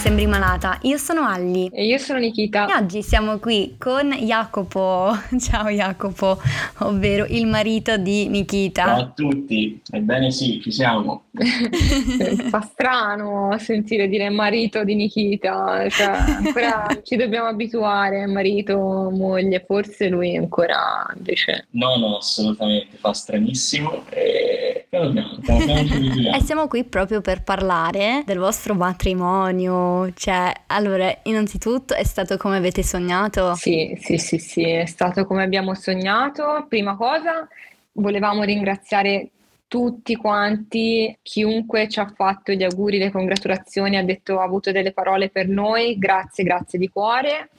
sembri malata. Io sono Alli. E io sono Nikita. E oggi siamo qui con Jacopo. Ciao Jacopo, ovvero il marito di Nikita. Ciao a tutti, ebbene sì, ci siamo. Fa strano sentire dire marito di Nikita, cioè ancora ci dobbiamo abituare, marito, moglie, forse lui ancora invece... No, no, assolutamente, fa stranissimo e piano piano, E siamo qui proprio per parlare del vostro matrimonio, cioè, allora, innanzitutto è stato come avete sognato? Sì, sì, sì, sì, è stato come abbiamo sognato. Prima cosa, volevamo ringraziare tutti quanti, chiunque ci ha fatto gli auguri, le congratulazioni, ha detto ha avuto delle parole per noi, grazie, grazie di cuore.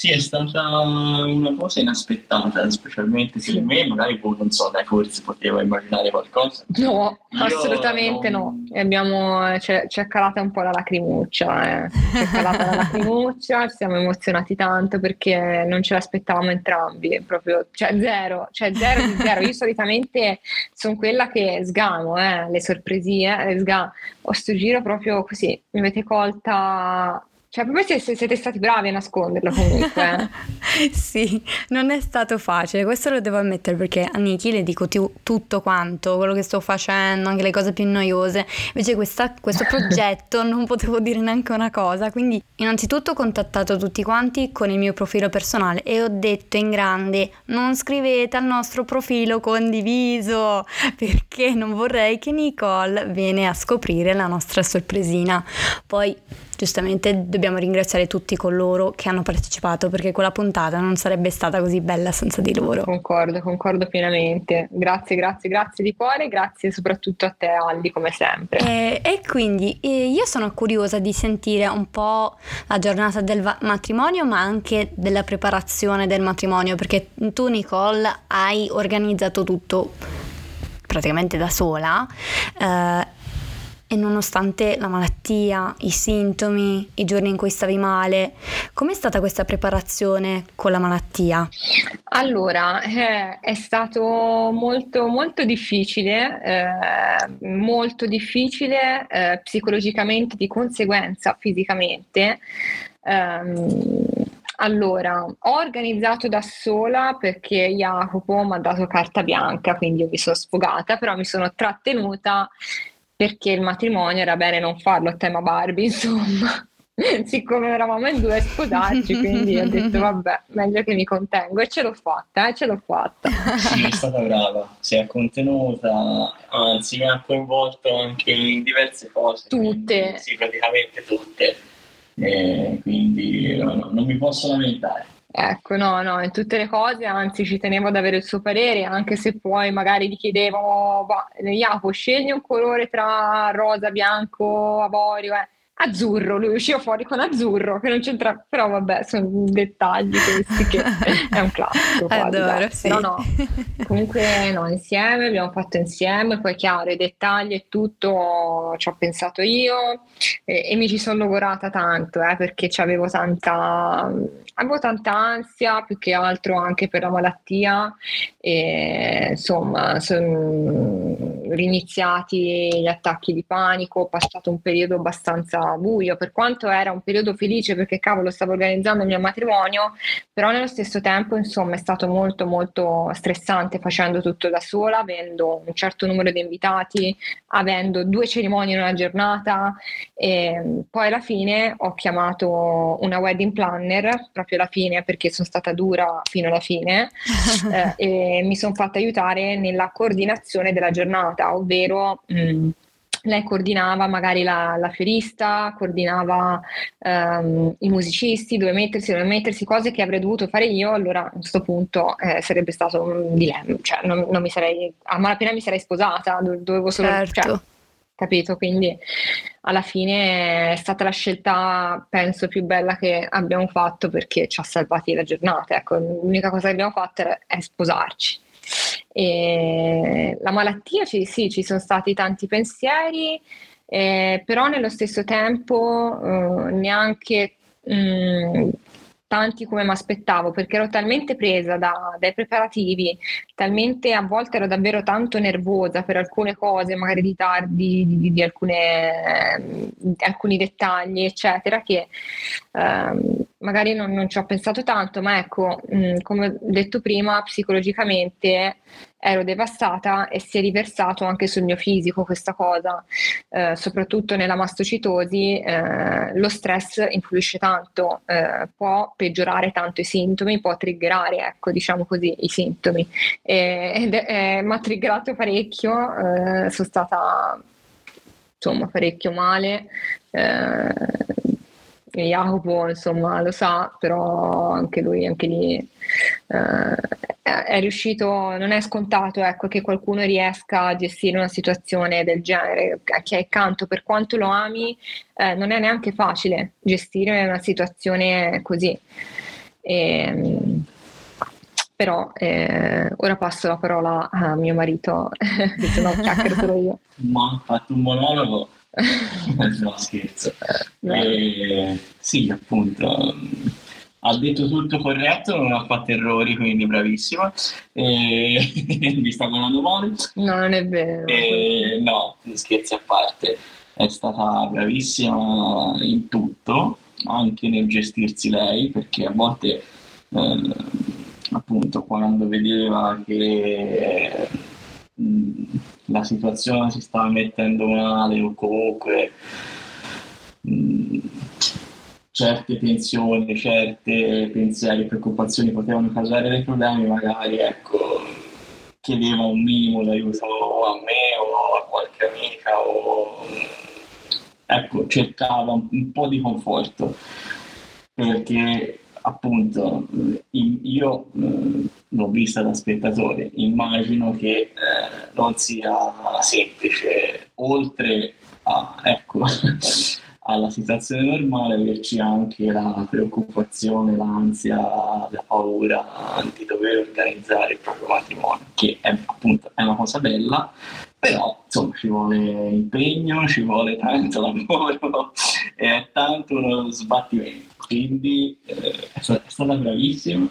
Sì, è stata una cosa inaspettata, specialmente se sì. me, magari poi non so, dai, forse potevo immaginare qualcosa. No, Io assolutamente non... no. Abbiamo, c'è, c'è, calata un po' la lacrimuccia, eh. c'è calata la lacrimuccia, ci siamo emozionati tanto perché non ce l'aspettavamo entrambi, proprio, cioè zero, cioè zero di zero. Io solitamente sono quella che sgamo, eh, le sorpresie, sgamo. Ho sto giro proprio così, mi avete colta cioè, proprio se, siete stati bravi a nasconderlo comunque. sì, non è stato facile, questo lo devo ammettere perché a Niki le dico t- tutto quanto, quello che sto facendo, anche le cose più noiose. Invece questa, questo progetto non potevo dire neanche una cosa, quindi innanzitutto ho contattato tutti quanti con il mio profilo personale e ho detto in grande non scrivete al nostro profilo condiviso perché non vorrei che Nicole viene a scoprire la nostra sorpresina. Poi giustamente dobbiamo ringraziare tutti coloro che hanno partecipato perché quella puntata non sarebbe stata così bella senza di loro. Concordo, concordo pienamente. Grazie, grazie, grazie di cuore, grazie soprattutto a te Aldi come sempre. E, e quindi eh, io sono curiosa di sentire un po' la giornata del va- matrimonio ma anche della preparazione del matrimonio perché tu Nicole hai organizzato tutto praticamente da sola. Eh, e nonostante la malattia, i sintomi, i giorni in cui stavi male, com'è stata questa preparazione con la malattia? Allora, eh, è stato molto, molto difficile, eh, molto difficile eh, psicologicamente, di conseguenza fisicamente. Um, allora, ho organizzato da sola perché Jacopo mi ha dato carta bianca, quindi io mi sono sfogata, però mi sono trattenuta perché il matrimonio era bene non farlo a tema Barbie, insomma. Siccome eravamo in due a sposarci, quindi ho detto vabbè, meglio che mi contengo e ce l'ho fatta, eh, ce l'ho fatta. Sì, è stata brava, si è contenuta, anzi mi ha coinvolto anche in diverse cose. Tutte. Quindi, sì, praticamente tutte. E quindi no, non mi posso lamentare. Ecco, no, no, in tutte le cose, anzi ci tenevo ad avere il suo parere, anche se poi magari gli chiedevo, Jacopo, scegli un colore tra rosa, bianco, avorio, eh. azzurro, lui usciva fuori con azzurro, che non c'entra, però vabbè, sono dettagli questi che è un classico. Adoro, sì. Però no, comunque no, insieme, abbiamo fatto insieme, poi chiaro, i dettagli e tutto ci ho pensato io e, e mi ci sono lavorata tanto, eh, perché avevo tanta avevo tanta ansia più che altro anche per la malattia. E insomma sono riniziati gli attacchi di panico, ho passato un periodo abbastanza buio, per quanto era un periodo felice perché cavolo stavo organizzando il mio matrimonio, però nello stesso tempo insomma è stato molto molto stressante facendo tutto da sola, avendo un certo numero di invitati, avendo due cerimonie in una giornata. E poi alla fine ho chiamato una wedding planner proprio alla fine perché sono stata dura fino alla fine eh, e mi sono fatta aiutare nella coordinazione della giornata, ovvero mh, mm, lei coordinava magari la, la fiorista, coordinava um, i musicisti, dove mettersi, dove mettersi, cose che avrei dovuto fare io, allora a questo punto eh, sarebbe stato un dilemma, cioè non, non mi sarei, a malapena mi sarei sposata, dovevo solo... Certo. Cioè, capito? Quindi alla fine è stata la scelta, penso, più bella che abbiamo fatto perché ci ha salvati la giornata. Ecco, l'unica cosa che abbiamo fatto è sposarci. E la malattia, sì, ci sono stati tanti pensieri, eh, però nello stesso tempo eh, neanche mh, mm, tanti come mi aspettavo perché ero talmente presa da, dai preparativi, talmente a volte ero davvero tanto nervosa per alcune cose, magari di tardi, di, di, di, alcune, di alcuni dettagli, eccetera, che ehm, magari non, non, ci ho pensato tanto, ma ecco, mh, come ho detto prima, psicologicamente ero devastata e si è riversato anche sul mio fisico questa cosa, eh, soprattutto nella mastocitosi, eh, lo stress influisce tanto, eh, può peggiorare tanto i sintomi, può triggerare, ecco, diciamo così, i sintomi. E, ed mi ha triggerato parecchio, eh, sono stata insomma parecchio male. Jacopo insomma lo sa, però anche lui, anche lì eh, è riuscito, non è scontato ecco, che qualcuno riesca a gestire una situazione del genere, che è accanto per quanto lo ami, eh, non è neanche facile gestire una situazione così. E, però eh, ora passo la parola a mio marito, se no chiacchiero solo io. Ma ha fatto un monologo no, scherzo. Eh, sì, appunto. Ha detto tutto corretto, non ha fatto errori, quindi bravissima. E... Mi sta guardando male. No, non è vero. E... No, scherzi a parte. È stata bravissima in tutto, anche nel gestirsi lei, perché a volte, eh, appunto, quando vedeva che la situazione si stava mettendo male o comunque mh, certe tensioni, certe pensieri, preoccupazioni potevano causare dei problemi, magari ecco, chiedeva un minimo d'aiuto a me o a qualche amica o ecco, cercava un, un po' di conforto perché appunto io l'ho vista da spettatore, immagino che eh, non sia semplice, oltre a, ecco, alla situazione normale, averci anche la preoccupazione, l'ansia, la paura di dover organizzare il proprio matrimonio, che è appunto è una cosa bella, però insomma ci vuole impegno, ci vuole tanto lavoro, è tanto uno sbattimento. Quindi eh, è stata bravissima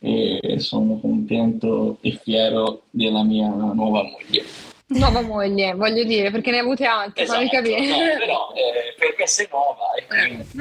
e sono contento e fiero della mia nuova moglie. Nuova moglie, voglio dire, perché ne hai avute altre, esatto, fammi capire. No, però eh, per me sei nuova e quindi...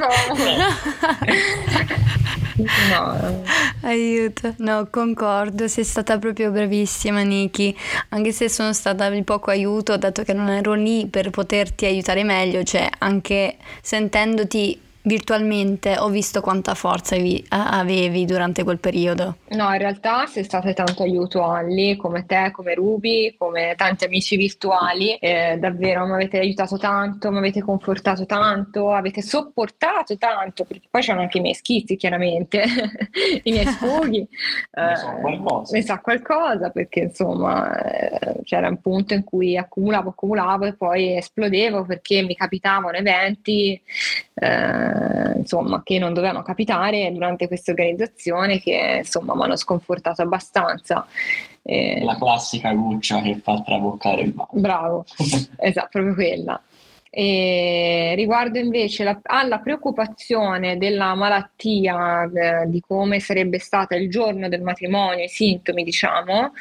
No. no. Aiuto, no, concordo, sei stata proprio bravissima Niki, anche se sono stata di poco aiuto, dato che non ero lì per poterti aiutare meglio, cioè anche sentendoti virtualmente ho visto quanta forza avevi durante quel periodo. No, in realtà sei stata tanto aiuto Alli, come te, come Ruby, come tanti amici virtuali, eh, davvero mi avete aiutato tanto, mi avete confortato tanto, avete sopportato tanto, perché poi c'erano anche i miei schizzi chiaramente, i miei sfoghi. ne so qualcosa. Ne sa qualcosa, perché insomma eh, c'era un punto in cui accumulavo, accumulavo e poi esplodevo perché mi capitavano eventi. Eh, insomma, che non dovevano capitare durante questa organizzazione che insomma mi hanno sconfortato abbastanza. Eh, la classica guccia che fa traboccare il vaso. Bravo, esatto, proprio quella. E riguardo invece la, alla preoccupazione della malattia, eh, di come sarebbe stata il giorno del matrimonio, i sintomi, diciamo,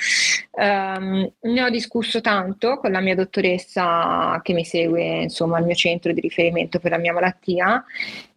ehm, ne ho discusso tanto con la mia dottoressa che mi segue, insomma, al mio centro di riferimento per la mia malattia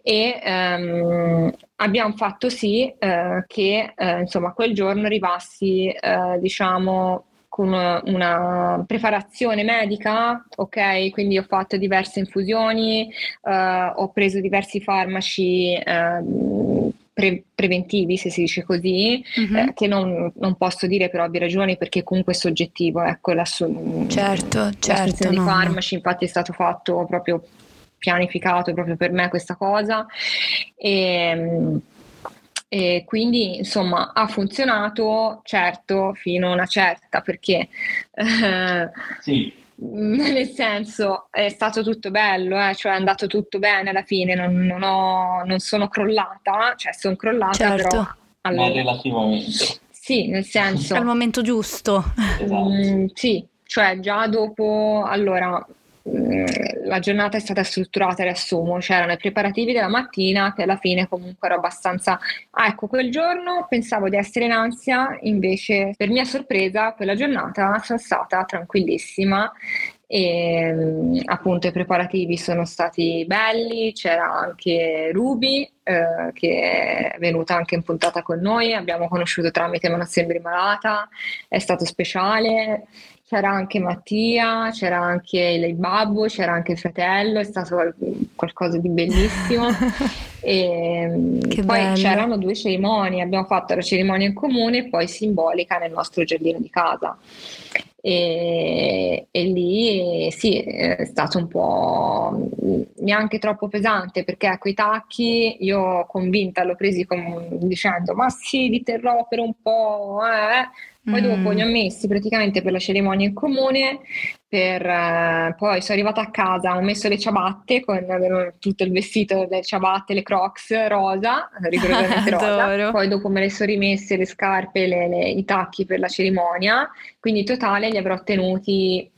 e ehm, abbiamo fatto sì eh, che eh, insomma quel giorno arrivassi eh, diciamo con una, preparazione medica, ok? Quindi ho fatto diverse infusioni, uh, ho preso diversi farmaci uh, pre- preventivi, se si dice così, mm-hmm. eh, che non, non, posso dire per ovvie ragioni perché comunque è soggettivo, ecco, la su- certo, certo, no. di farmaci infatti è stato fatto proprio pianificato proprio per me questa cosa e e quindi insomma ha funzionato certo fino a una certa perché eh, sì. nel senso è stato tutto bello, eh? cioè è andato tutto bene alla fine, non, non, ho, non sono crollata, cioè sono crollata certo. però... Allora, Ma relativamente. Sì, nel senso... Al momento giusto. Esatto. Mm, sì, cioè già dopo, allora la giornata è stata strutturata, riassumo, c'erano i preparativi della mattina che alla fine comunque ero abbastanza... Ah, ecco, quel giorno pensavo di essere in ansia, invece per mia sorpresa quella giornata sono stata tranquillissima. E mm, appunto i preparativi sono stati belli, c'era anche Ruby eh, che è venuta anche in puntata con noi, abbiamo conosciuto tramite Ma non sembri malata, è stato speciale, c'era anche Mattia, c'era anche il babbo, c'era anche il fratello, è stato qualcosa di bellissimo. e mm, poi bello. c'erano due cerimonie, abbiamo fatto la cerimonia in comune e poi simbolica nel nostro giardino di casa. E, e, lì sì, è stato un po' neanche troppo pesante perché ecco i tacchi io convinta l'ho presi con, dicendo ma sì li terrò per un po' eh. Poi mm. dopo li ho messi praticamente per la cerimonia in comune, per, uh, poi sono arrivata a casa, ho messo le ciabatte con tutto il vestito, le ciabatte, le crocs rosa, rigorosamente rosa, poi dopo me le sono rimesse le scarpe, le, le, i tacchi per la cerimonia, quindi in totale li avrò tenuti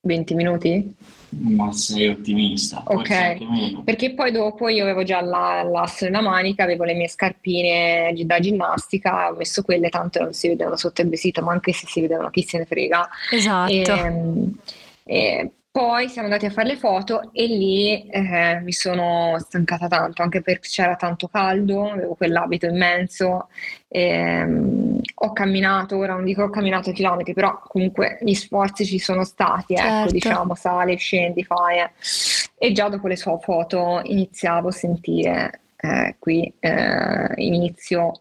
20 minuti ma sei ottimista. Ok, perché poi dopo io avevo già la, l'asso nella manica, avevo le mie scarpine da ginnastica, ho messo quelle, tanto non si vedevano sotto il vestito, ma anche se si vedevano chi se ne frega. Esatto. E, ehm, e poi siamo andati a fare le foto e lì eh, mi sono stancata tanto, anche perché c'era tanto caldo, avevo quell'abito immenso, ehm, ho camminato, ora non dico ho camminato chilometri, però comunque gli sforzi ci sono stati, ecco, certo. ecco, diciamo, sali, scendi, fai. Eh. E già dopo le sue foto iniziavo a sentire eh, qui, eh, inizio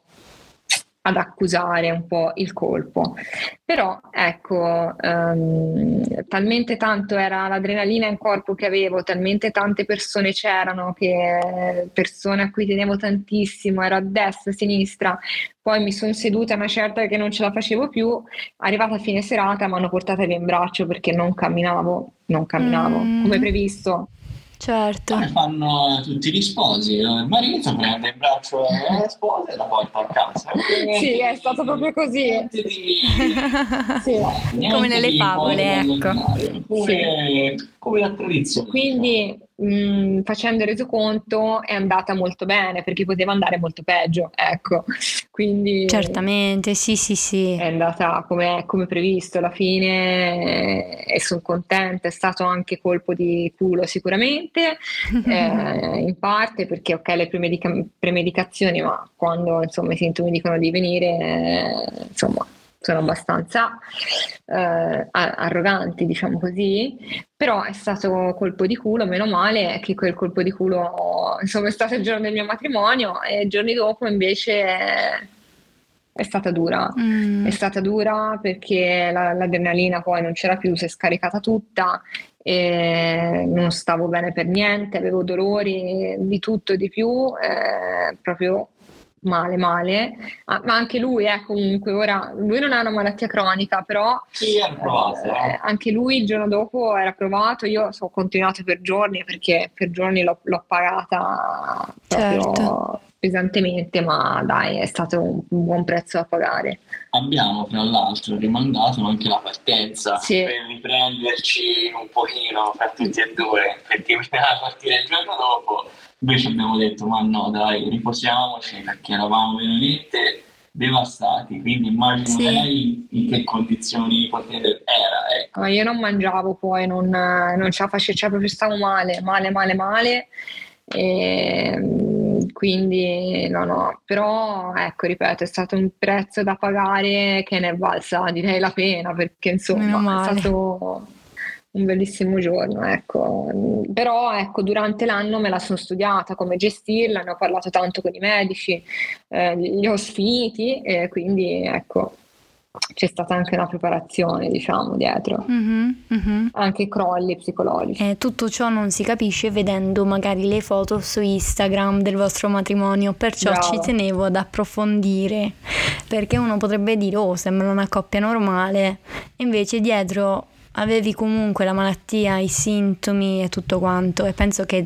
ad accusare un po' il colpo. Però ecco, um, talmente tanto era l'adrenalina in corpo che avevo, talmente tante persone c'erano, che persone a cui tenevo tantissimo, ero a destra, a sinistra, poi mi sono seduta una certa che non ce la facevo più, arrivata a fine serata mi hanno portata via in braccio perché non camminavo, non camminavo mm. come previsto. Certo. Come fanno tutti gli sposi. Il marito prende in braccio la sposa e la porta a casa. sì, è stato proprio così. Di... sì. Come nelle favole, ecco. Come, sì. Come la tradizione. Quindi mh, facendo il resoconto è andata molto bene perché poteva andare molto peggio, ecco. Quindi certamente, sì, sì, sì. È andata come, come previsto alla fine e sono contenta. È stato anche colpo di culo sicuramente, eh, in parte perché ok le premedica- premedicazioni, ma quando insomma i sintomi dicono di venire, eh, insomma sono abbastanza eh, arroganti, diciamo così, però è stato colpo di culo, meno male che quel colpo di culo insomma è stato il giorno del mio matrimonio e giorni dopo invece è stata dura, mm. è stata dura perché la, l'adrenalina poi non c'era più, si è scaricata tutta e non stavo bene per niente, avevo dolori di tutto e di più, eh, proprio male, male, ah, ma anche lui è eh, comunque ora, lui non ha una malattia cronica, però sì, provato, eh, anche lui il giorno dopo era provato, io ho continuato per giorni perché per giorni l'ho, l'ho pagata proprio certo. pesantemente, ma dai, è stato un, un, buon prezzo da pagare. Abbiamo tra l'altro rimandato anche la partenza sì. per riprenderci un pochino fra tutti e due, perché bisognava partire il giorno dopo Invece abbiamo detto, ma no, dai, riposiamoci perché eravamo veramente devastati, quindi immagino sì. lei in che condizioni era. Ecco. io non mangiavo poi, non, non ce la facevo, cioè proprio stavo male, male, male, male. E, ehm, quindi no, no, però ecco, ripeto, è stato un prezzo da pagare che ne è valsa direi la pena perché insomma è stato un bellissimo giorno, ecco. Però ecco, durante l'anno me la sono studiata come gestirla, ne ho parlato tanto con i medici, eh, li ho sfiniti e quindi ecco, c'è stata anche una preparazione, diciamo, dietro, mm-hmm, mm-hmm. anche crolli psicologici. Eh, tutto ciò non si capisce vedendo magari le foto su Instagram del vostro matrimonio, perciò Bravo. ci tenevo ad approfondire, perché uno potrebbe dire, oh, sembra una coppia normale, invece dietro avevi comunque la malattia, i sintomi e tutto quanto e penso che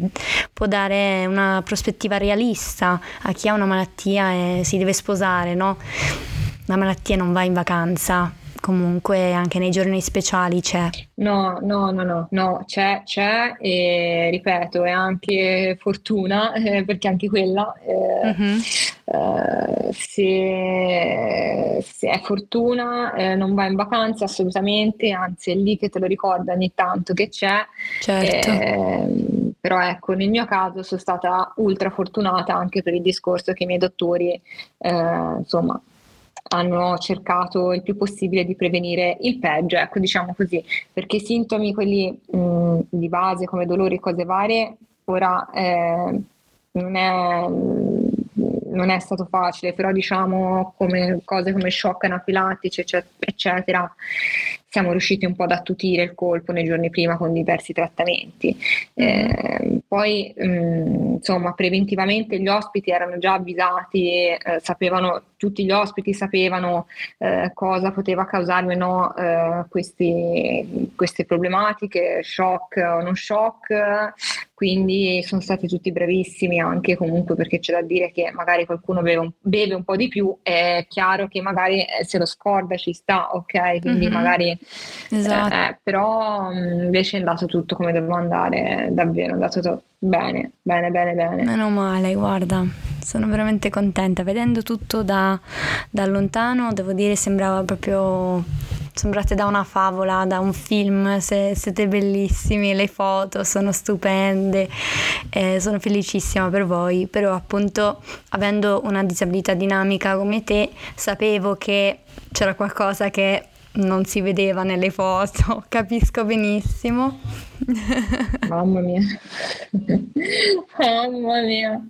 può dare una prospettiva realista a chi ha una malattia e si deve sposare, no? La malattia non va in vacanza, comunque anche nei giorni speciali c'è. No, no, no, no, no, c'è, c'è e ripeto, è anche fortuna eh, perché anche quella, eh, mm-hmm. eh, se, se, è fortuna eh, non va in vacanza assolutamente, anzi è lì che te lo ricorda ogni tanto che c'è. Certo. Ehm, però ecco, nel mio caso sono stata ultra fortunata anche per il discorso che i miei dottori, eh, insomma, hanno cercato il più possibile di prevenire il peggio, ecco diciamo così, perché i sintomi quelli mh, di base come dolori e cose varie, ora eh, non, è, non è stato facile, però diciamo come cose come shock anafilattici eccetera, siamo riusciti un po' ad attutire il colpo nei giorni prima con diversi trattamenti. Eh, poi, mh, mm, insomma, preventivamente gli ospiti erano già avvisati, eh, sapevano, tutti gli ospiti sapevano eh, cosa poteva causare o no eh, questi, queste problematiche, shock o non shock, quindi sono stati tutti bravissimi anche comunque perché c'è da dire che magari qualcuno beve un, beve un po' di più, è chiaro che magari eh, se lo scorda ci sta, ok? Quindi mm-hmm. magari Esatto. Eh, però mm, invece è andato tutto come doveva andare, davvero, è andato tutto bene, bene, bene, bene. Meno male, guarda, sono veramente contenta. Vedendo tutto da, da lontano, devo dire, sembrava proprio sembrate da una favola, da un film, se, siete bellissimi, le foto sono stupende, eh, sono felicissima per voi, però appunto avendo una disabilità dinamica come te sapevo che c'era qualcosa che non si vedeva nelle foto, capisco benissimo. Mamma mia, mamma mia,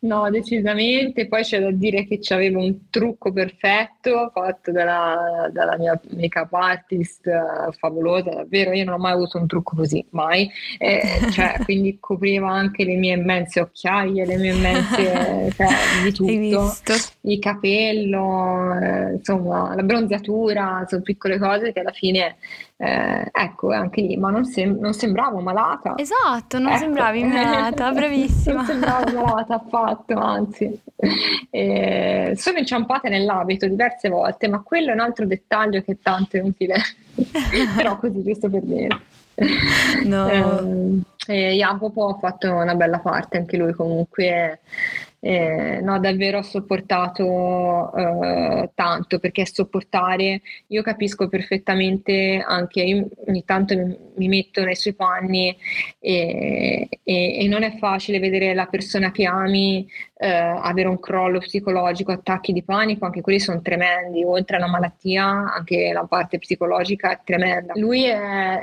no, decisamente. Poi c'è da dire che c'avevo un trucco perfetto fatto dalla, dalla mia make-up artist uh, favolosa, davvero. Io non ho mai avuto un trucco così, mai. Eh, cioè, quindi copriva anche le mie immense occhiaie, le mie immense, cioè, di tutto, il capello, eh, insomma, la bronzatura, sono piccole cose che alla fine eh, ecco, anche lì, ma non, sem- non, sembravo malata. Esatto, non ecco. sembravi malata, bravissima. non sembravo malata affatto, anzi. Eh, sono inciampate nell'abito diverse volte, ma quello è un altro dettaglio che è tanto utile. Però così, giusto per dire. No. Eh, Jacopo ha fatto una bella parte, anche lui comunque eh, no, davvero ho sopportato eh, tanto perché sopportare, io capisco perfettamente anche, io ogni tanto mi, metto nei suoi panni e, e, e, non è facile vedere la persona che ami eh, avere un crollo psicologico, attacchi di panico, anche quelli sono tremendi, oltre alla malattia anche la parte psicologica è tremenda. Lui è,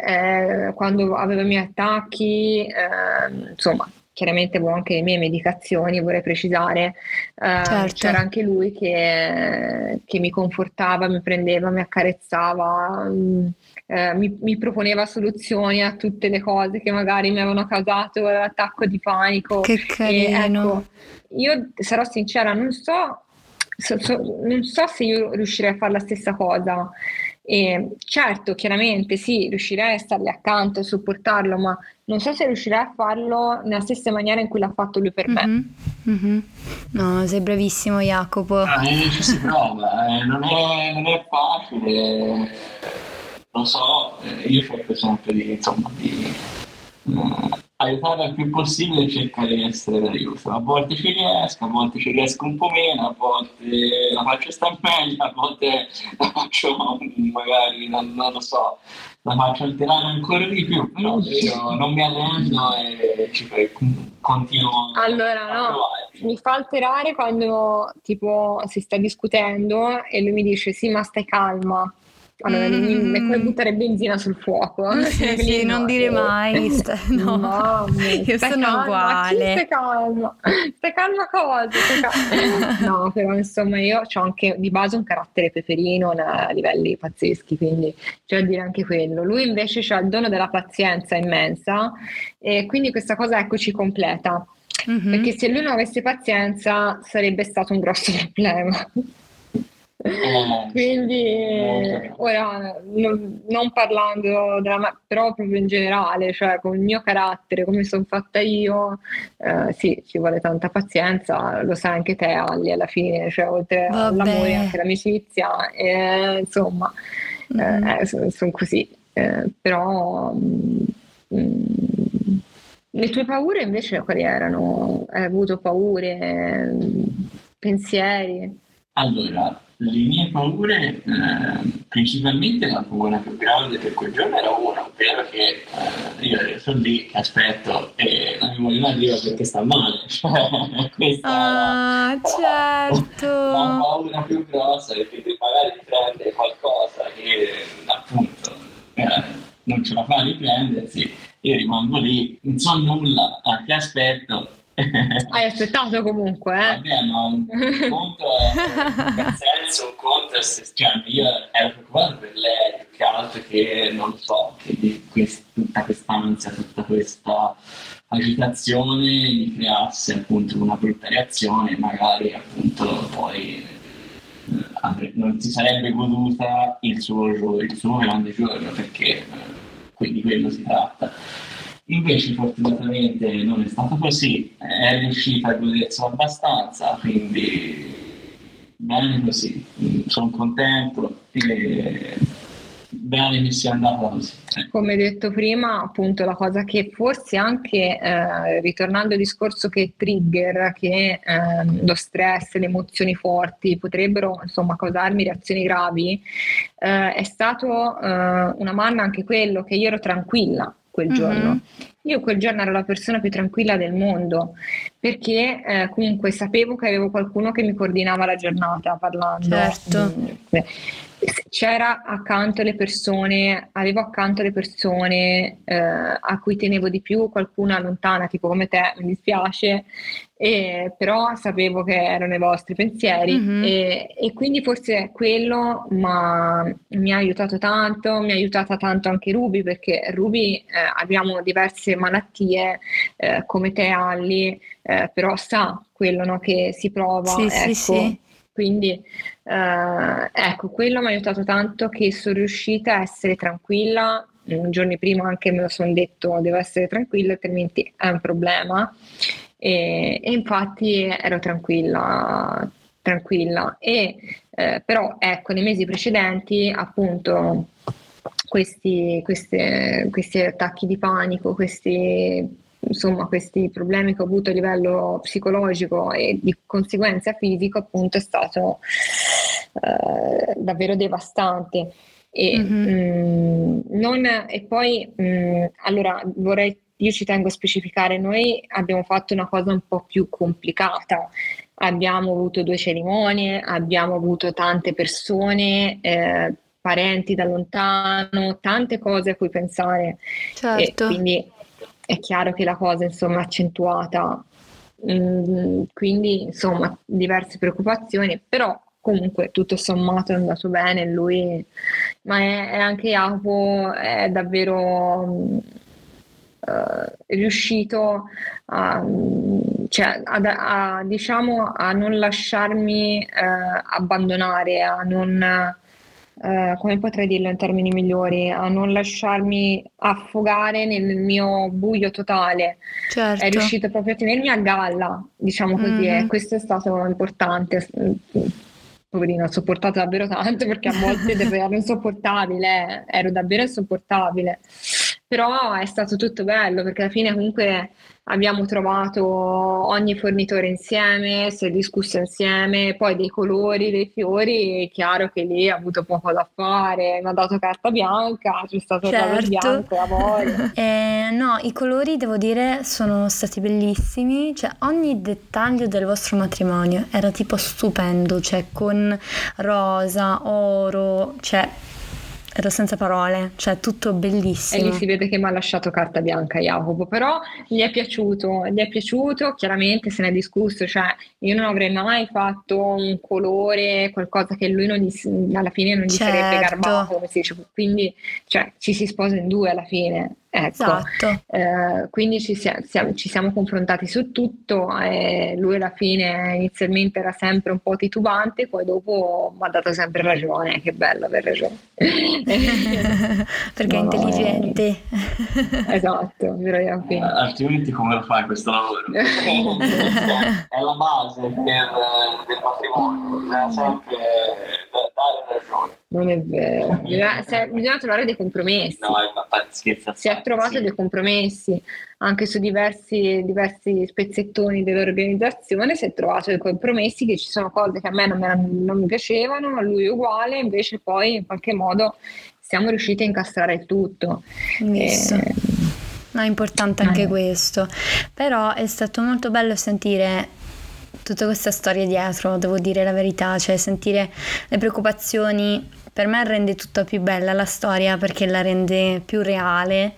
è, quando aveva i miei attacchi, eh, insomma, chiaramente avevo anche le mie medicazioni, vorrei precisare, uh, certo. c'era anche lui che, che, mi confortava, mi prendeva, mi accarezzava, um, uh, mi, mi, proponeva soluzioni a tutte le cose che magari mi avevano causato l'attacco di panico. Che carino. Ecco, io sarò sincera, non so, so, so, non so se io riuscirei a fare la stessa cosa. E certo, chiaramente sì, riuscirei a stargli accanto, a supportarlo, ma non so se riuscirei a farlo nella stessa maniera in cui l'ha fatto lui per me. Mm-hmm. Mm-hmm. No, sei bravissimo Jacopo. Ah, ci si prova, eh. non, è, non, è, facile, lo so, eh, io cerco sempre di, insomma, di uh, aiutare il più possibile e cercare di essere d'aiuto. A volte ci riesco, a volte ci riesco un po' meno, a volte la faccio meglio, a volte la faccio magari, non, non lo so, la faccio alterare ancora di più, però io non mi arrendo e ci continuo allora, no, mi fa alterare quando tipo si sta discutendo e lui mi dice sì ma stai calma allora, mm. è come buttare benzina sul fuoco. Sì, sì non dire mai. Sta, no, no io sono calma, uguale. Stai calma, stai calma cosa? Calma. no, però insomma io ho anche di base un carattere peperino a livelli pazzeschi, quindi c'è da dire anche quello. Lui invece ha il dono della pazienza immensa e quindi questa cosa ecco ci completa. Mm-hmm. Perché se lui non avesse pazienza sarebbe stato un grosso problema. Eh, Quindi ora non, non parlando della, però proprio in generale, cioè con il mio carattere, come sono fatta io, eh, sì, ci vuole tanta pazienza, lo sai anche te Ali alla fine, cioè oltre Vabbè. all'amore anche l'amicizia, e, insomma mm-hmm. eh, sono son così. Eh, però mh, mm, mm, le tue paure invece quali erano? Hai avuto paure, pensieri? Allora, le mie paure, eh, principalmente la paura più grande per quel giorno era una, ovvero che eh, io sono lì che aspetto e la mia moglie arriva perché sta male. Questa ah, è certo. la paura più grossa è che magari prende qualcosa che appunto eh, non ce la fa a riprendersi, io rimango lì, non so nulla, ti aspetto hai aspettato comunque, eh? Vabbè, ma un conto è nel senso un conto è se, cioè, io ero preoccupato per lei più che altro che non so, che di quest, tutta questa ansia, tutta questa agitazione mi creasse appunto una brutta reazione, magari appunto poi eh, non si sarebbe goduta il suo, il suo grande giorno perché eh, di quello si tratta. Invece fortunatamente non è stato così, è riuscita a goderselo abbastanza, quindi bene così, sono contento e bene che sia andata così. Come detto prima, appunto la cosa che forse anche eh, ritornando al discorso che trigger, che eh, lo stress, le emozioni forti potrebbero insomma causarmi reazioni gravi, eh, è stato eh, una mano anche quello che io ero tranquilla quel giorno. Mm-hmm. Io quel giorno ero la persona più tranquilla del mondo perché eh, comunque sapevo che avevo qualcuno che mi coordinava la giornata parlando. Certo. Mm, c'era accanto le persone, avevo accanto le persone eh, a cui tenevo di più, qualcuna lontana, tipo come te, mi dispiace, e, però sapevo che erano i vostri pensieri mm-hmm. e, e, quindi forse quello ma, mi ha aiutato tanto, mi ha aiutata tanto anche Ruby perché Ruby eh, abbiamo diverse malattie eh, come te Alli, eh, però sa quello no, che si prova. Sì, ecco. sì, sì. Quindi eh, ecco, quello mi ha aiutato tanto che sono riuscita a essere tranquilla. Un giorno prima anche me lo sono detto, devo essere tranquilla, altrimenti è un problema. E, e infatti ero tranquilla, tranquilla. E, eh, però ecco, nei mesi precedenti appunto questi, queste, questi attacchi di panico, questi insomma questi problemi che ho avuto a livello psicologico e di conseguenza fisico appunto è stato eh, davvero devastante e, mm-hmm. mh, non, e poi mh, allora vorrei io ci tengo a specificare noi abbiamo fatto una cosa un po' più complicata abbiamo avuto due cerimonie abbiamo avuto tante persone eh, parenti da lontano tante cose a cui pensare certo. e quindi è chiaro che la cosa insomma è accentuata, mm, quindi insomma diverse preoccupazioni, però comunque tutto sommato è andato bene, lui, ma è, è anche Jacopo è davvero uh, riuscito a, cioè, a, a, diciamo, a non lasciarmi uh, abbandonare, a non eh, come potrei dirlo in termini migliori, a non lasciarmi affogare nel mio buio totale. Certo. È riuscito proprio a tenermi a galla, diciamo così, mm-hmm. e questo è stato importante. Poverino, ho sopportato davvero tanto perché a volte ero insopportabile, ero davvero insopportabile. Però è stato tutto bello perché alla fine comunque abbiamo trovato ogni fornitore insieme, si è discusso insieme, poi dei colori, dei fiori, è chiaro che lì ha avuto poco da fare, mi ha dato carta bianca, c'è stato certo. il bianco, la voglia. eh, no, i colori devo dire sono stati bellissimi, cioè ogni dettaglio del vostro matrimonio era tipo stupendo, cioè con rosa, oro, cioè ero senza parole, cioè tutto bellissimo. E lì si vede che mi ha lasciato carta bianca Jacopo, però gli è piaciuto, gli è piaciuto, chiaramente se ne è discusso, cioè io non avrei mai fatto un colore, qualcosa che lui non gli, alla fine non gli certo. sarebbe garbato, come si dice, quindi cioè, ci si sposa in due alla fine. Ecco, esatto. eh, quindi ci, si, ci, siamo confrontati su tutto e lui alla fine inizialmente era sempre un po' titubante, poi dopo mi ha dato sempre ragione, che bello aver ragione. Perché no, è intelligente. Eh, esatto, io eh, Altrimenti come lo fai questo lavoro? è la base per, del matrimonio, bisogna sempre dare ragione. non è vero. Bisogna, se, bisogna trovare dei compromessi. No, ma. Si è trovato sì. dei compromessi anche su diversi, diversi spezzettoni dell'organizzazione. Si è trovato dei compromessi che ci sono cose che a me non, mi, non mi piacevano, a lui uguale, invece poi in qualche modo siamo riusciti a incastrare il tutto. E, No, è importante anche eh. questo. Però è stato molto bello sentire tutta questa storia dietro, devo dire la verità, cioè sentire le preoccupazioni per me rende tutta più bella la storia perché la rende più reale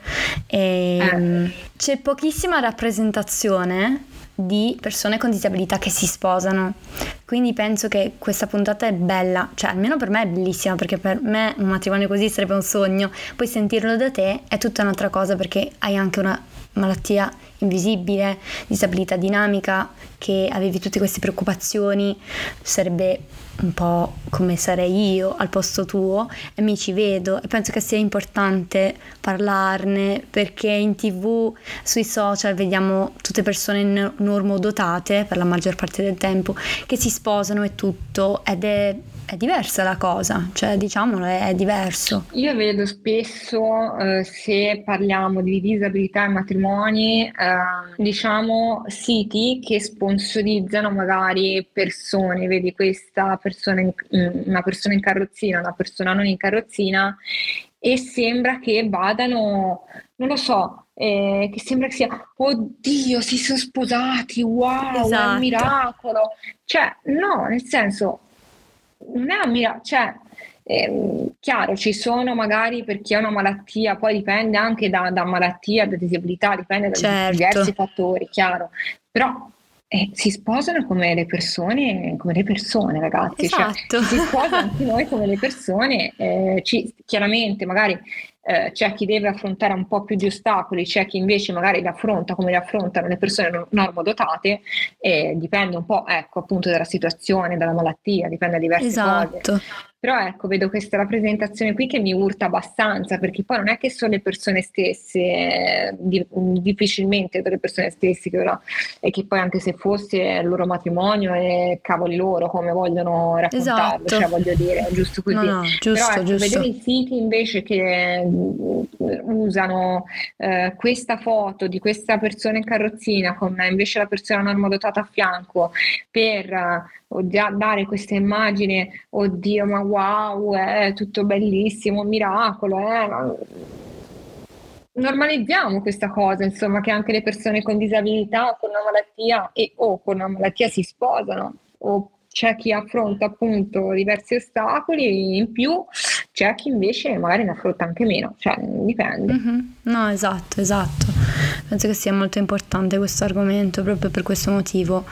e eh. c'è pochissima rappresentazione di persone con disabilità che si sposano. Quindi penso che questa puntata è bella, cioè almeno per me è bellissima perché per me un matrimonio così sarebbe un sogno. Poi sentirlo da te è tutta un'altra cosa perché hai anche una malattia invisibile, disabilità dinamica, che avevi tutte queste preoccupazioni, sarebbe un po' come sarei io al posto tuo e mi ci vedo e penso che sia importante parlarne perché in tv, sui social vediamo tutte persone normodotate per la maggior parte del tempo che si sposano e tutto ed è è diversa la cosa, cioè diciamolo, è, è diverso. Io vedo spesso, eh, se parliamo di disabilità e matrimoni, eh, diciamo siti che sponsorizzano magari persone, vedi questa persona, in, una persona in carrozzina, una persona non in carrozzina, e sembra che vadano, non lo so, eh, che sembra che sia, oddio, si sono sposati, wow, esatto. è un esatto. miracolo. Cioè, no, nel senso, non è ammirato, cioè, eh, chiaro, ci sono magari per chi ha una malattia, poi dipende anche da, da malattia, da disabilità, dipende da certo. diversi fattori, chiaro, però eh, si sposano come le persone, come le persone ragazzi, cioè, esatto. cioè, si sposano anche noi come le persone, eh, ci, chiaramente magari eh, c'è chi deve affrontare un po' più di ostacoli, c'è chi invece magari li affronta come li affrontano le persone normodotate e dipende un po' ecco appunto dalla situazione, dalla malattia, dipende da diverse esatto. cose. Però ecco, vedo questa rappresentazione qui che mi urta abbastanza, perché poi non è che sono le persone stesse, eh, di, difficilmente sono le persone stesse che ora, e che poi anche se fosse il loro matrimonio e cavoli loro come vogliono raccontarlo, esatto. cioè voglio dire, è giusto così. No, no, giusto, Però ecco, giusto. vedere i siti invece che mm, usano eh, questa foto di questa persona in carrozzina con invece la persona normodotata a fianco per uh, dare questa immagine, oddio ma wow, è tutto bellissimo, miracolo, eh. Normalizziamo questa cosa, insomma, che anche le persone con disabilità o con una malattia e o con una malattia si sposano o c'è chi affronta appunto diversi ostacoli in più, c'è chi invece magari ne affronta anche meno, cioè dipende. Mm-hmm. No, esatto, esatto. Penso che sia molto importante questo argomento proprio per questo motivo.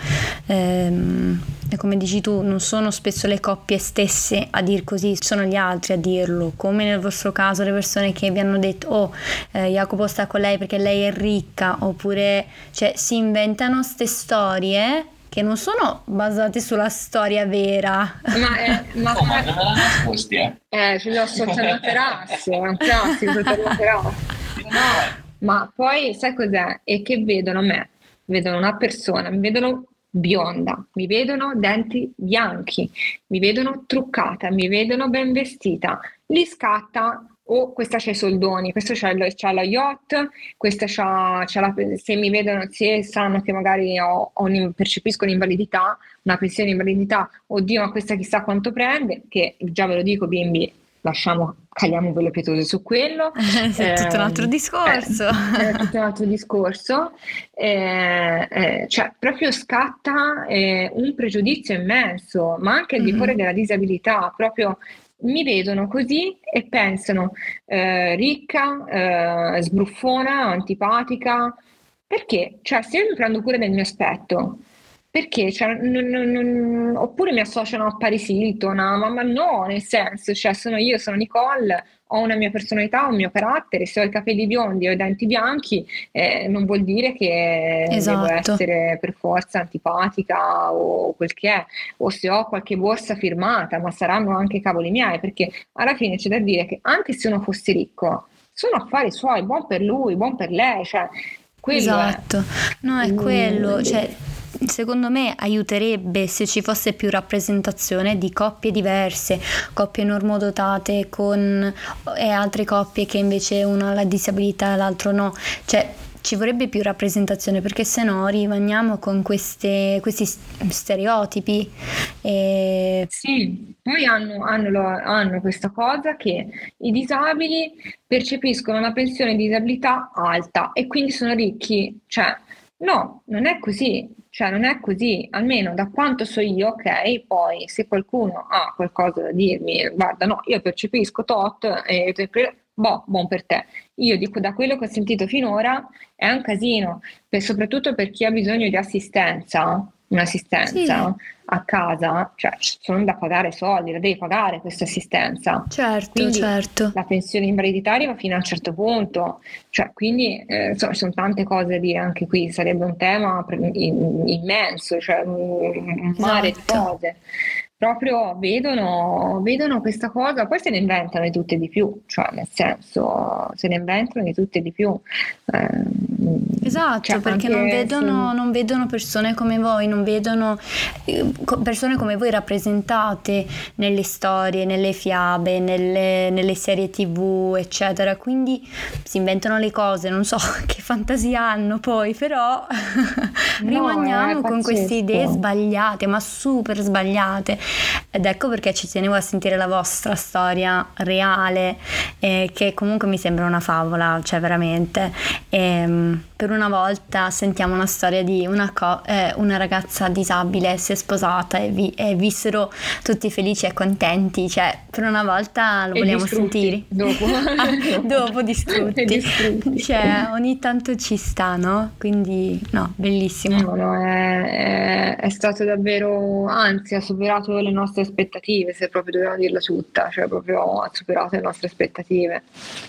Ehm, come dici tu, non sono spesso le coppie stesse a dir così, sono gli altri a dirlo, come nel vostro caso le persone che vi hanno detto oh eh, Jacopo sta con lei perché lei è ricca, oppure cioè, si inventano queste storie che non sono basate sulla storia vera. Ma, è, ma, oh, ma non me l'hanno nascosti, eh? Eh, la terrazza, è un classico sotto la terrazza. No, ma poi sai cos'è? È che vedono me, vedono una persona, mi vedono bionda, mi vedono denti bianchi, mi vedono truccata, mi vedono ben vestita, li scatta o questa c'ha i soldoni, questo c'ha, c'ha la yacht, questa c'ha, c'ha la, se mi vedono, se sanno che magari ho, ho percepisco un'invalidità, una pensione di invalidità, oddio ma questa chissà quanto prende, che già ve lo dico bimbi, lasciamo, cagliamo velo pietoso su quello. è tutto un altro ehm, discorso. È, è tutto un altro discorso. Eh, eh, cioè, proprio scatta eh, un pregiudizio immenso, ma anche al di fuori mm-hmm. della disabilità, proprio mi vedono così e pensano eh, ricca, eh, sbruffona, antipatica. Perché? Cioè, se io mi prendo cura del mio aspetto, perché? Cioè, non, non, non, oppure mi associano a Paris Hilton, ma, ma no, nel senso, cioè, sono io, sono Nicole, ho una mia personalità, ho un mio carattere, se ho i capelli biondi o i denti bianchi, eh, non vuol dire che esatto. devo essere per forza antipatica o quel che è, o se ho qualche borsa firmata, ma saranno anche cavoli miei, perché alla fine c'è da dire che anche se uno fosse ricco, sono affari suoi, buon per lui, buon per lei, cioè quello esatto, è. no è quello, cioè secondo me aiuterebbe se ci fosse più rappresentazione di coppie diverse, coppie normodotate con e altre coppie che invece uno ha la disabilità e l'altro no. Cioè ci vorrebbe più rappresentazione perché se no rimaniamo con queste, questi stereotipi. E... Sì, poi hanno, hanno, hanno, questa cosa che i disabili percepiscono una pensione di disabilità alta e quindi sono ricchi. Cioè, no, non è così. Cioè, non è così, almeno da quanto so io, ok? Poi se qualcuno ha qualcosa da dirmi, guarda, no, io percepisco tot e boh, buon per te. Io dico da quello che ho sentito finora è un casino, per, soprattutto per chi ha bisogno di assistenza, un'assistenza sì. a casa, cioè sono da pagare soldi, la devi pagare questa assistenza. Certo, quindi certo. La pensione invaliditaria va fino a un certo punto, cioè quindi eh, insomma, ci sono tante cose da dire anche qui, sarebbe un tema immenso, cioè un mare esatto. di cose proprio vedono, vedono, questa cosa, poi se ne inventano di tutte di più, cioè nel senso se ne inventano di tutte di più. Eh, esatto, cioè perché non vedono, sì. non vedono, persone come voi, non vedono eh, persone come voi rappresentate nelle storie, nelle fiabe, nelle, nelle serie tv, eccetera. Quindi si inventano le cose, non so che fantasia hanno poi, però no, rimaniamo con queste idee sbagliate, ma super sbagliate ed ecco perché ci tenevo a sentire la vostra storia reale, eh, che comunque mi sembra una favola, cioè veramente. E, ehm, per una volta sentiamo una storia di una, co- eh, una ragazza disabile si è sposata e, vi- e, vissero tutti felici e contenti, cioè per una volta lo e vogliamo sentire. Dopo. ah, dopo distrutti. distrutti. Cioè ogni tanto ci sta, no? Quindi no, bellissimo. No, no, è, è, è stato davvero, anzi ha superato le nostre aspettative, se proprio dobbiamo dirla tutta, cioè proprio ha superato le nostre aspettative.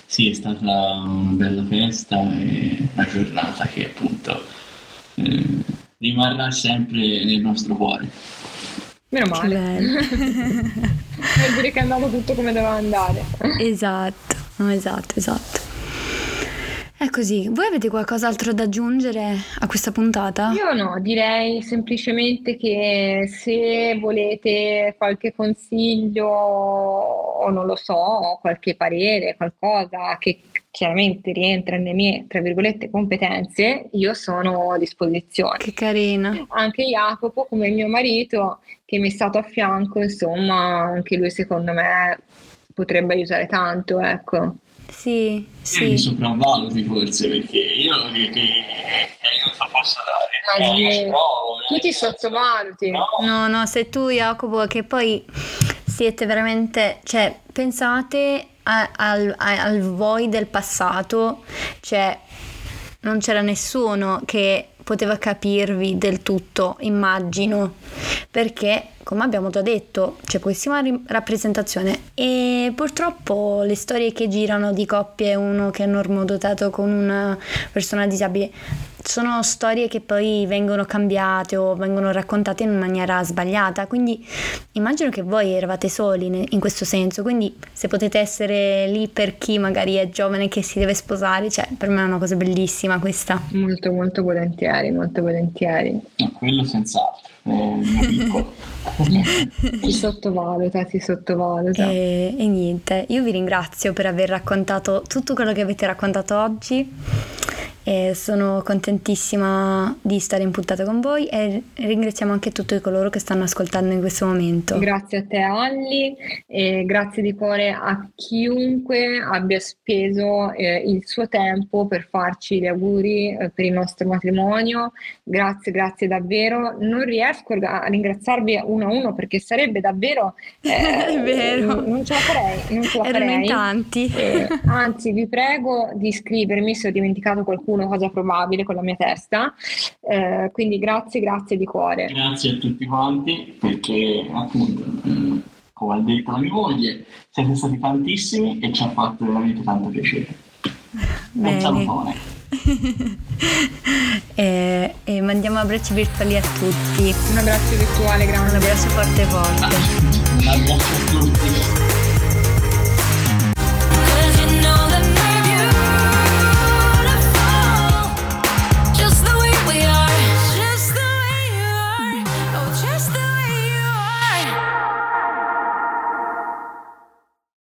Sì, è stata una bella festa e una giornata che appunto eh, rimarrà sempre nel nostro cuore. Meno male. Vuol dire che è andato tutto come doveva andare. Esatto, esatto, esatto. È così. Voi avete qualcos'altro da aggiungere a questa puntata? Io no, direi semplicemente che se volete qualche consiglio o non lo so, qualche parere, qualcosa che chiaramente rientra nelle mie, tra virgolette, competenze, io sono a disposizione. Che carina. Anche Jacopo, come mio marito, che mi è stato a fianco, insomma, anche lui secondo me potrebbe aiutare tanto, ecco. Sì, sì. Io mi sopravvaluti forse perché io che, che, aiuto posso dare? Ma eh, provo, tu ti sottovaluti. No. no, no, sei tu Jacopo che poi siete veramente, cioè pensate a, al, a, al voi del passato, cioè non c'era nessuno che poteva capirvi del tutto, immagino, perché come abbiamo già detto c'è pochissima rappresentazione e purtroppo le storie che girano di coppie, uno che è normodotato con una persona disabile, sono storie che poi vengono cambiate o vengono raccontate in maniera sbagliata, quindi immagino che voi eravate soli in questo senso, quindi se potete essere lì per chi magari è giovane che si deve sposare, cioè per me è una cosa bellissima questa. Molto molto volentieri, molto volentieri. No, quello senz'altro. si sottovaluta, si sottovaluta. E, e niente, io vi ringrazio per aver raccontato tutto quello che avete raccontato oggi e sono contentissima di stare in puntata con voi e ringraziamo anche tutti coloro che stanno ascoltando in questo momento. Grazie a te Alli e grazie di cuore a chiunque abbia speso eh, il suo tempo per farci gli auguri eh, per il nostro matrimonio. Grazie, grazie davvero. Non riesco a ringraziarvi uno a uno perché sarebbe davvero... Eh, È vero. Non ce la farei. Non ce la Erano in tanti. Eh, anzi, vi prego di scrivermi se ho dimenticato qualcuno una cosa probabile con la mia testa. Eh, quindi grazie, grazie di cuore. Grazie a tutti quanti perché appunto, eh, come ha detto la mia moglie, siete stati tantissimi e ci ha fatto veramente tanto piacere. Bene. Un salutone. e, e, mandiamo abbracci virtuali a tutti. Un abbraccio virtuale grande. Un abbraccio forte forte. Un abbraccio a tutti.